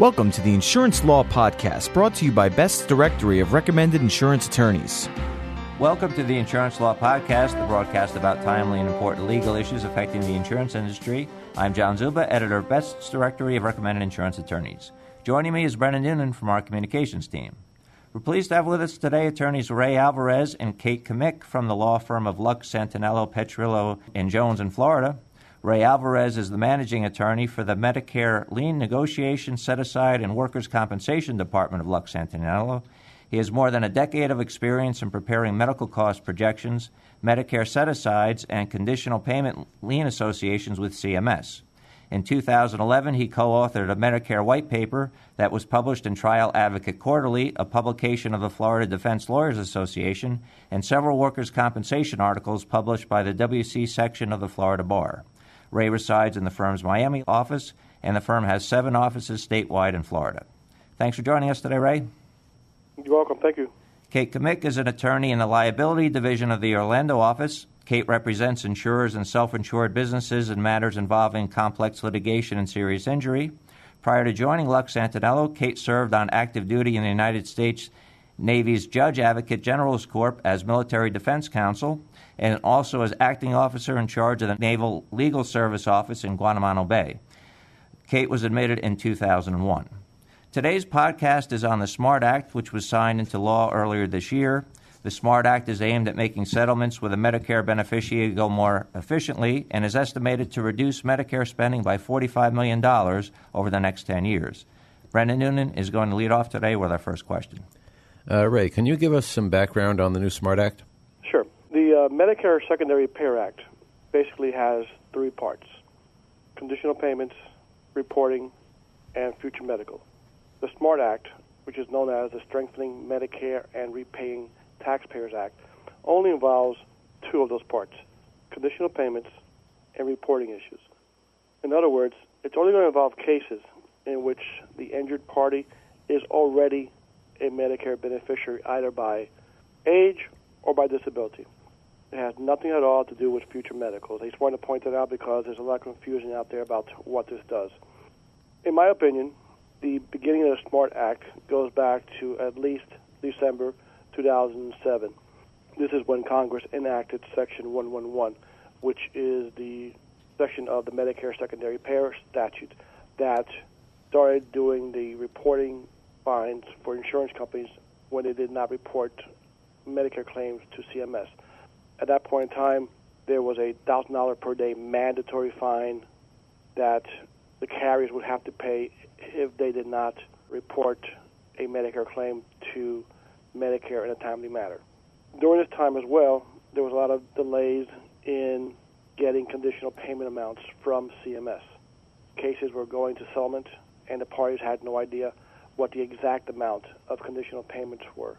Welcome to the Insurance Law Podcast, brought to you by Best's Directory of Recommended Insurance Attorneys. Welcome to the Insurance Law Podcast, the broadcast about timely and important legal issues affecting the insurance industry. I'm John Zuba, editor of Best's Directory of Recommended Insurance Attorneys. Joining me is Brendan Noonan from our communications team. We're pleased to have with us today attorneys Ray Alvarez and Kate Kamick from the law firm of Luks, Santaniello, Petrillo, and Jones in Florida. Ray Alvarez is the managing attorney for the Medicare Lien Negotiation, Set Aside, and Workers' Compensation Department of Luks Santaniello. He has more than a decade of experience in preparing medical cost projections, Medicare set asides, and conditional payment lien associations with CMS. In 2011, he co authored a Medicare white paper that was published in Trial Advocate Quarterly, a publication of the Florida Defense Lawyers Association, and several workers' compensation articles published by the WC section of the Florida Bar. Ray resides in the firm's Miami office, and the firm has seven offices statewide in Florida. Thanks for joining us today, Ray. You're welcome. Thank you. Kate Kamick is an attorney in the liability division of the Orlando office. Kate represents insurers and self insured businesses in matters involving complex litigation and serious injury. Prior to joining Luks Santaniello, Kate served on active duty in the United States Navy's Judge Advocate General's Corps as Military Defense Counsel and also as acting officer in charge of the Naval Legal Service Office in Guantanamo Bay. Kate was admitted in 2001. Today's podcast is on the SMART Act, which was signed into law earlier this year. The SMART Act is aimed at making settlements with a Medicare beneficiary go more efficiently and is estimated to reduce Medicare spending by $45 million over the next 10 years. Brendan Noonan is going to lead off today with our first question. Uh, Ray, can you give us some background on the new SMART Act? Sure. The uh, Medicare Secondary Payer Act basically has three parts conditional payments, reporting, and future medical. The SMART Act, which is known as the Strengthening Medicare and Repaying Taxpayers Act, only involves two of those parts conditional payments and reporting issues. In other words, it's only going to involve cases in which the injured party is already a Medicare beneficiary either by age or by disability. It has nothing at all to do with future medicals. I just want to point that out because there's a lot of confusion out there about what this does. In my opinion, the beginning of the SMART Act goes back to at least December 2007. This is when Congress enacted Section 111, which is the section of the Medicare Secondary Payer Statute that started doing the reporting fines for insurance companies when they did not report Medicare claims to CMS. At that point in time, there was a $1,000 per day mandatory fine that the carriers would have to pay if they did not report a Medicare claim to Medicare in a timely manner. During this time as well, there was a lot of delays in getting conditional payment amounts from CMS. Cases were going to settlement, and the parties had no idea what the exact amount of conditional payments were.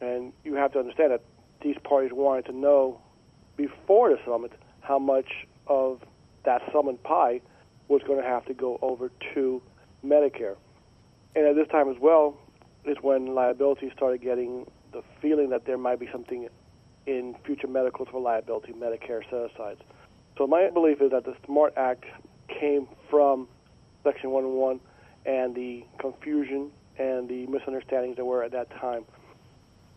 And you have to understand that these parties wanted to know before the settlement how much of that settlement pie was going to have to go over to Medicare. And at this time as well is when liability started getting the feeling that there might be something in future medicals for liability, Medicare set. So my belief is that the SMART Act came from Section 101 and the confusion and the misunderstandings that were at that time.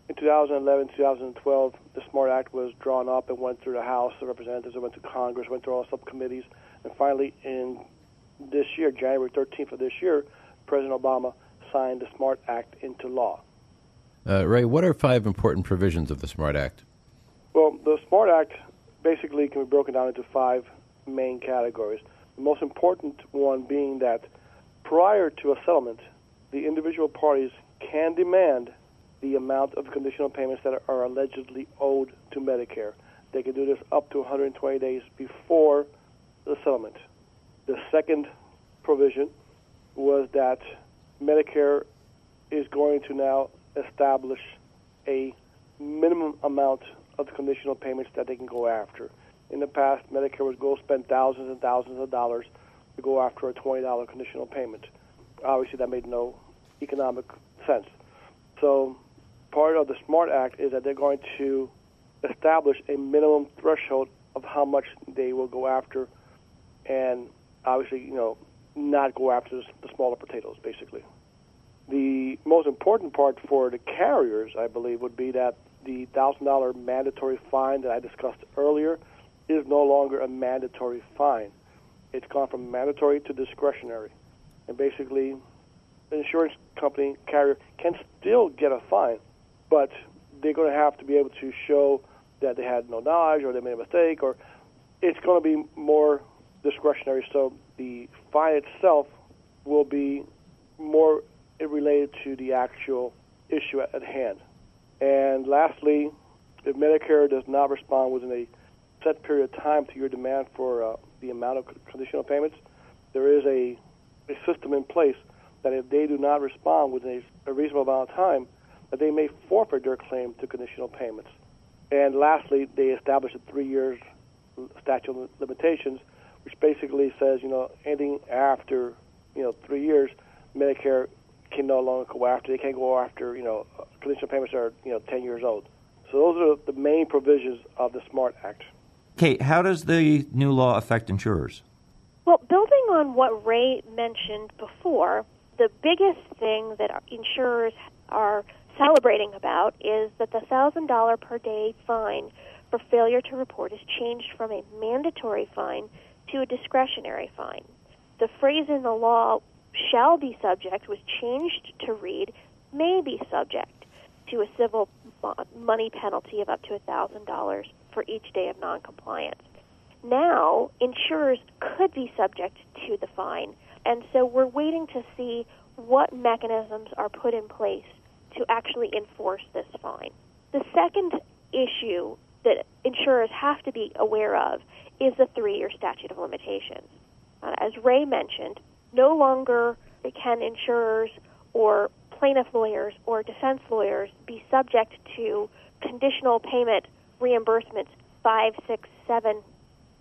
In 2011, 2012, the SMART Act was drawn up and went through the House of Representatives, it went to Congress, went through all subcommittees, and finally, in this year, January 13th of this year, President Obama signed the SMART Act into law. Uh, Ray, what are five important provisions of the SMART Act? Well, the SMART Act basically can be broken down into five main categories. The most important one being that prior to a settlement, the individual parties can demand the amount of conditional payments that are allegedly owed to Medicare. They can do this up to 120 days before the settlement. The second provision was that Medicare is going to now establish a minimum amount of conditional payments that they can go after. In the past, Medicare would go spend thousands and thousands of dollars to go after a $20 conditional payment. Obviously, that made no economic sense. So, part of the SMART Act is that they're going to establish a minimum threshold of how much they will go after, and obviously, you know, not go after the smaller potatoes, basically. The most important part for the carriers, I believe, would be that the $1,000 mandatory fine that I discussed earlier is no longer a mandatory fine. It's gone from mandatory to discretionary. And basically, the insurance company carrier can still get a fine, but they're going to have to be able to show that they had no knowledge or they made a mistake, or it's going to be more discretionary. So the fine itself will be more related to the actual issue at, hand. And lastly, if Medicare does not respond within a set period of time to your demand for uh, the amount of conditional payments, there is a, a system in place that if they do not respond within a, a reasonable amount of time, that they may forfeit their claim to conditional payments. And lastly, they establish a three years statute of limitations, which basically says, you know, anything after, you know, three years, Medicare can no longer go after. They can't go after, you know, conditional payments are, you know, 10 years old. So those are the main provisions of the SMART Act. Kate, how does the new law affect insurers? Well, building on what Ray mentioned before, the biggest thing that insurers are celebrating about is that the $1,000 per day fine for failure to report is changed from a mandatory fine to a discretionary fine. The phrase in the law, shall be subject, was changed to read, may be subject to a civil money penalty of up to $1,000 for each day of noncompliance. Now, insurers could be subject to the fine, and so we're waiting to see what mechanisms are put in place to actually enforce this fine. The second issue that insurers have to be aware of is the three year statute of limitations. Uh, as Ray mentioned, no longer can insurers or plaintiff lawyers or defense lawyers be subject to conditional payment reimbursements five, six, seven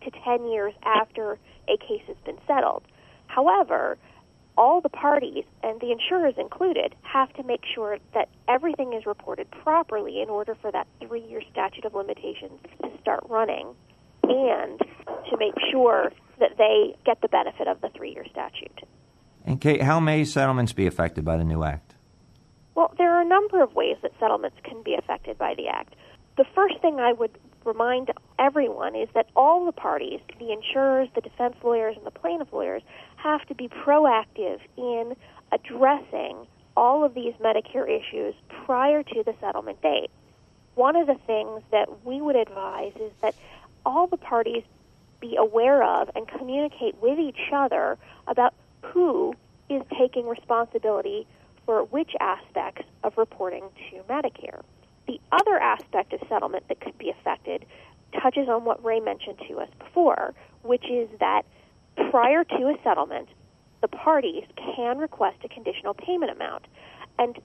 to ten years after a case has been settled. However, all the parties, and the insurers included, have to make sure that everything is reported properly in order for that three year statute of limitations to start running and to make sure that they get the benefit of the three year statute. And Kate, how may settlements be affected by the new act? Well, there are a number of ways that settlements can be affected by the act. The first thing I would remind everyone is that all the parties, the insurers, the defense lawyers, and the plaintiff lawyers, have to be proactive in addressing all of these Medicare issues prior to the settlement date. One of the things that we would advise is that all the parties be aware of and communicate with each other about who is taking responsibility for which aspects of reporting to Medicare. The other aspect of settlement that could be affected touches on what Ray mentioned to us before, which is that prior to a settlement, the parties can request a conditional payment amount. And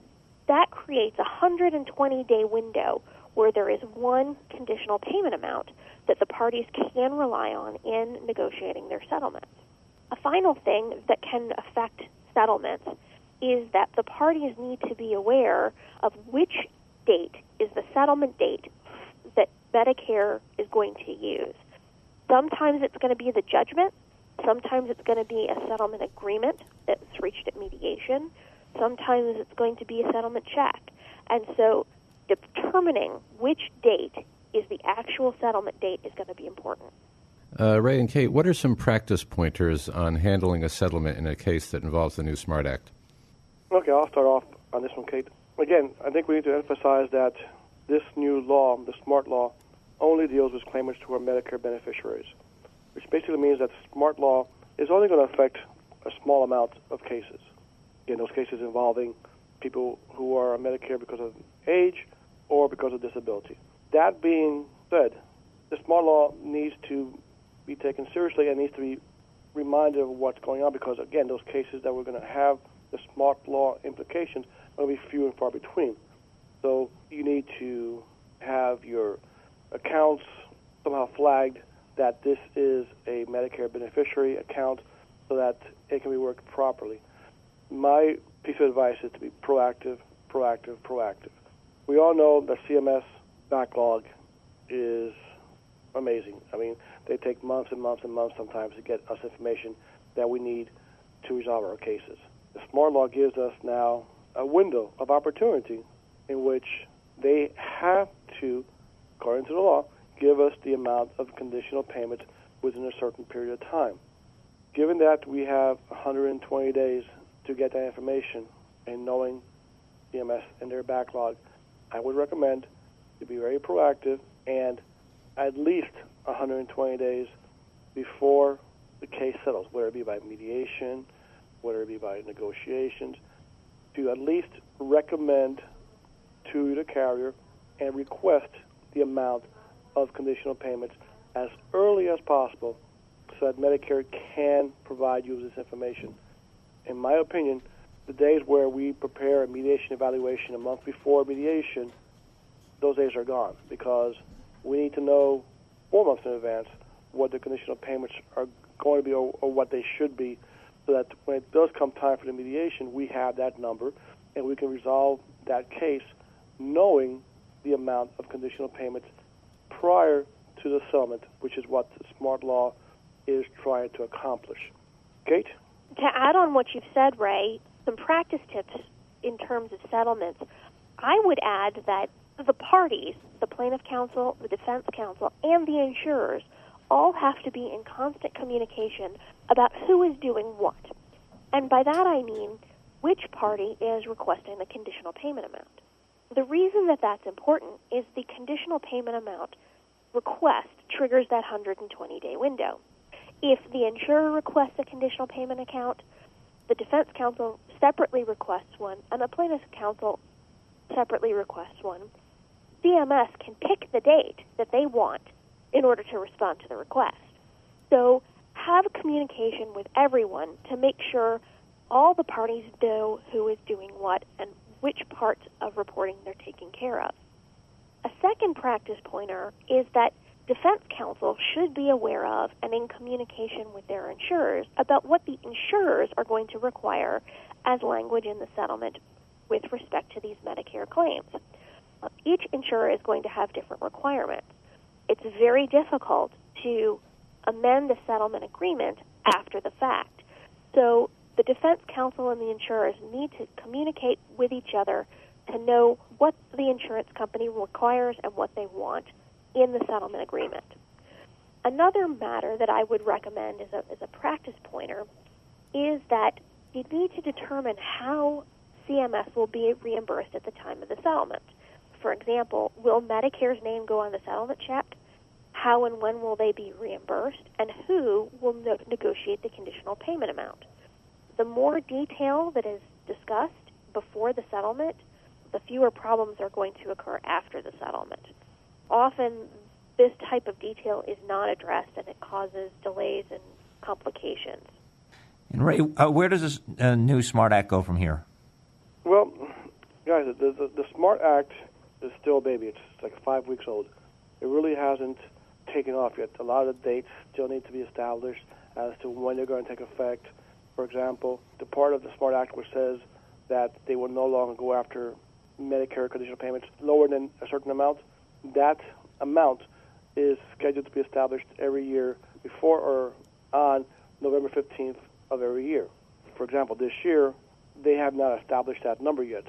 that creates a 120 day window where there is one conditional payment amount that the parties can rely on in negotiating their settlement. A final thing that can affect settlements is that the parties need to be aware of which date is the settlement date that Medicare is going to use. Sometimes it's going to be the judgment. Sometimes it's going to be a settlement agreement that's reached at mediation. Sometimes it's going to be a settlement check. And so determining which date is the actual settlement date is going to be important. Uh, Ray and Kate, what are some practice pointers on handling a settlement in a case that involves the new SMART Act? Okay, I'll start off on this one, Kate again, I think we need to emphasize that this new law, the SMART law, only deals with claimants who are Medicare beneficiaries, which basically means that SMART law is only going to affect a small amount of cases. Again, those cases involving people who are on Medicare because of age or because of disability. That being said, the SMART law needs to be taken seriously and needs to be reminded of what's going on because, again, those cases that we're going to have the SMART law implications will be few and far between. So you need to have your accounts somehow flagged that this is a Medicare beneficiary account so that it can be worked properly. My piece of advice is to be proactive, proactive, proactive. We all know the CMS backlog is amazing. I mean, they take months and months and months sometimes to get us information that we need to resolve our cases. The smart law gives us now a window of opportunity in which they have to, according to the law, give us the amount of conditional payments within a certain period of time. Given that we have 120 days to get that information and knowing CMS and their backlog, I would recommend to be very proactive and at least 120 days before the case settles, whether it be by mediation, whether it be by negotiations, to at least recommend to the carrier and request the amount of conditional payments as early as possible so that Medicare can provide you with this information. In my opinion, the days where we prepare a mediation evaluation a month before mediation, those days are gone because we need to know four months in advance what the conditional payments are going to be or, or what they should be so that when it does come time for the mediation, we have that number and we can resolve that case knowing the amount of conditional payments prior to the settlement, which is what smart law is trying to accomplish. Kate? To add on what you've said, Ray, some practice tips in terms of settlements. I would add that the parties, the plaintiff counsel, the defense counsel, and the insurers all have to be in constant communication about who is doing what. And by that I mean which party is requesting the conditional payment amount. The reason that that's important is the conditional payment amount request triggers that 120 day window. If the insurer requests a conditional payment account, the defense counsel separately requests one, and the plaintiff's counsel separately requests one, CMS can pick the date that they want in order to respond to the request. So have communication with everyone to make sure all the parties know who is doing what and which parts of reporting they're taking care of. A second practice pointer is that defense counsel should be aware of and in communication with their insurers about what the insurers are going to require as language in the settlement with respect to these Medicare claims. Each insurer is going to have different requirements. It's very difficult to amend the settlement agreement after the fact. So the defense counsel and the insurers need to communicate with each other to know what the insurance company requires and what they want in the settlement agreement. Another matter that I would recommend as a, as a practice pointer is that you need to determine how CMS will be reimbursed at the time of the settlement. For example, will Medicare's name go on the settlement check? How and when will they be reimbursed? And who will no- negotiate the conditional payment amount? The more detail that is discussed before the settlement, the fewer problems are going to occur after the settlement. Often, this type of detail is not addressed and it causes delays and complications. And Ray, uh, where does this uh, new SMART Act go from here? Well, guys, the, the, the SMART Act is still a baby. It's like five weeks old. It really hasn't taken off yet. A lot of dates still need to be established as to when they're going to take effect. For example, the part of the SMART Act which says that they will no longer go after Medicare conditional payments lower than a certain amount, that amount is scheduled to be established every year before or on November 15th of every year. For example, this year, they have not established that number yet.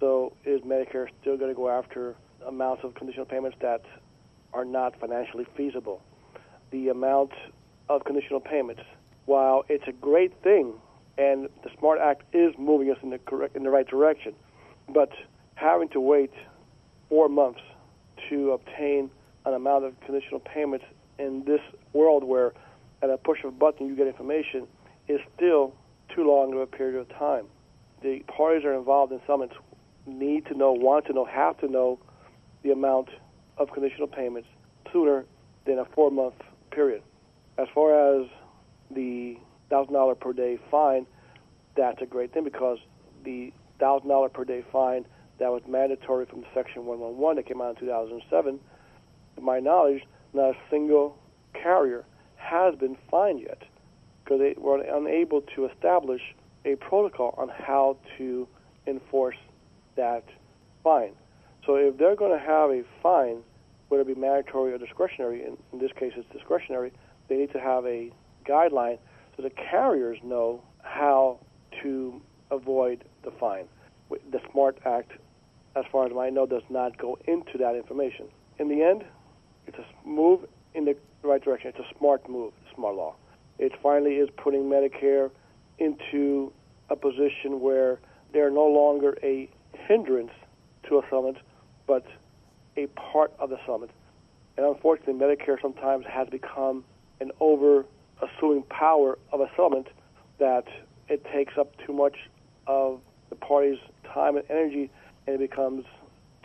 So is Medicare still going to go after amounts of conditional payments that are not financially feasible? The amount of conditional payments, while it's a great thing, and the SMART Act is moving us in the correct in the right direction, but having to wait four months to obtain an amount of conditional payments in this world where at a push of a button you get information is still too long of a period of time. The parties are involved in settlements need to know, want to know, have to know the amount of conditional payments sooner than a four month period. As far as the thousand dollar per day fine, that's a great thing because the thousand dollar per day fine that was mandatory from Section 111 that came out in 2007, to my knowledge, not a single carrier has been fined yet because they were unable to establish a protocol on how to enforce that fine. So if they're going to have a fine, whether it be mandatory or discretionary, in, in this case it's discretionary, they need to have a guideline so the carriers know how to avoid the fine. The SMART Act, as far as I know, does not go into that information. In the end, it's a move in the right direction. It's a smart move, smart law. It finally is putting Medicare into a position where they're no longer a hindrance to a settlement, but a part of the settlement. And unfortunately, Medicare sometimes has become an over assuming power of a settlement that it takes up too much of the parties' time and energy, and it becomes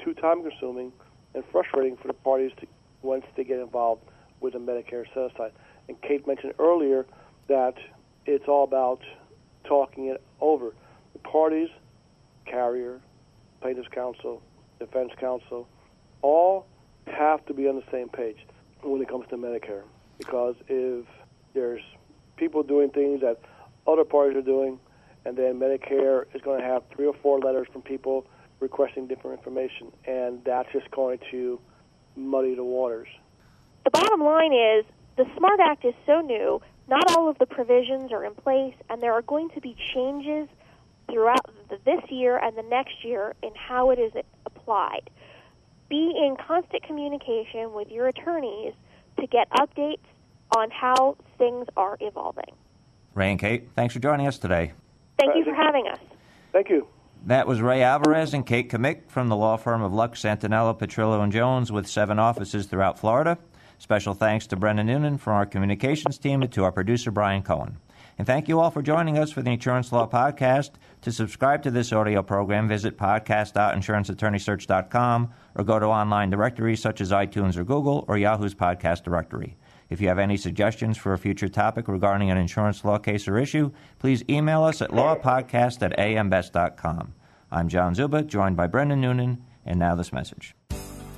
too time consuming and frustrating for the parties to once they get involved with a Medicare set aside. And Kate mentioned earlier that it's all about talking it over. The parties, carrier, plaintiff's counsel, defense counsel, all have to be on the same page when it comes to Medicare. Because if there's people doing things that other parties are doing, and then Medicare is going to have three or four letters from people requesting different information, and that's just going to muddy the waters. The bottom line is the SMART Act is so new, not all of the provisions are in place, and there are going to be changes throughout this year and the next year in how it is applied. Be in constant communication with your attorneys to get updates on how things are evolving. Ray and Kate, thanks for joining us today. Thank you for having us. Thank you. That was Ray Alvarez and Kate Kamick from the law firm of Luks, Santaniello, Petrillo, and Jones with seven offices throughout Florida. Special thanks to Brendan Noonan from our communications team and to our producer, Brian Cohen. And thank you all for joining us for the Insurance Law Podcast. To subscribe to this audio program, visit podcast.insuranceattorneysearch.com or go to online directories such as iTunes or Google or Yahoo's podcast directory. If you have any suggestions for a future topic regarding an insurance law case or issue, please email us at lawpodcast at ambest.com. I'm John Zuba, joined by Brendan Noonan, and now this message.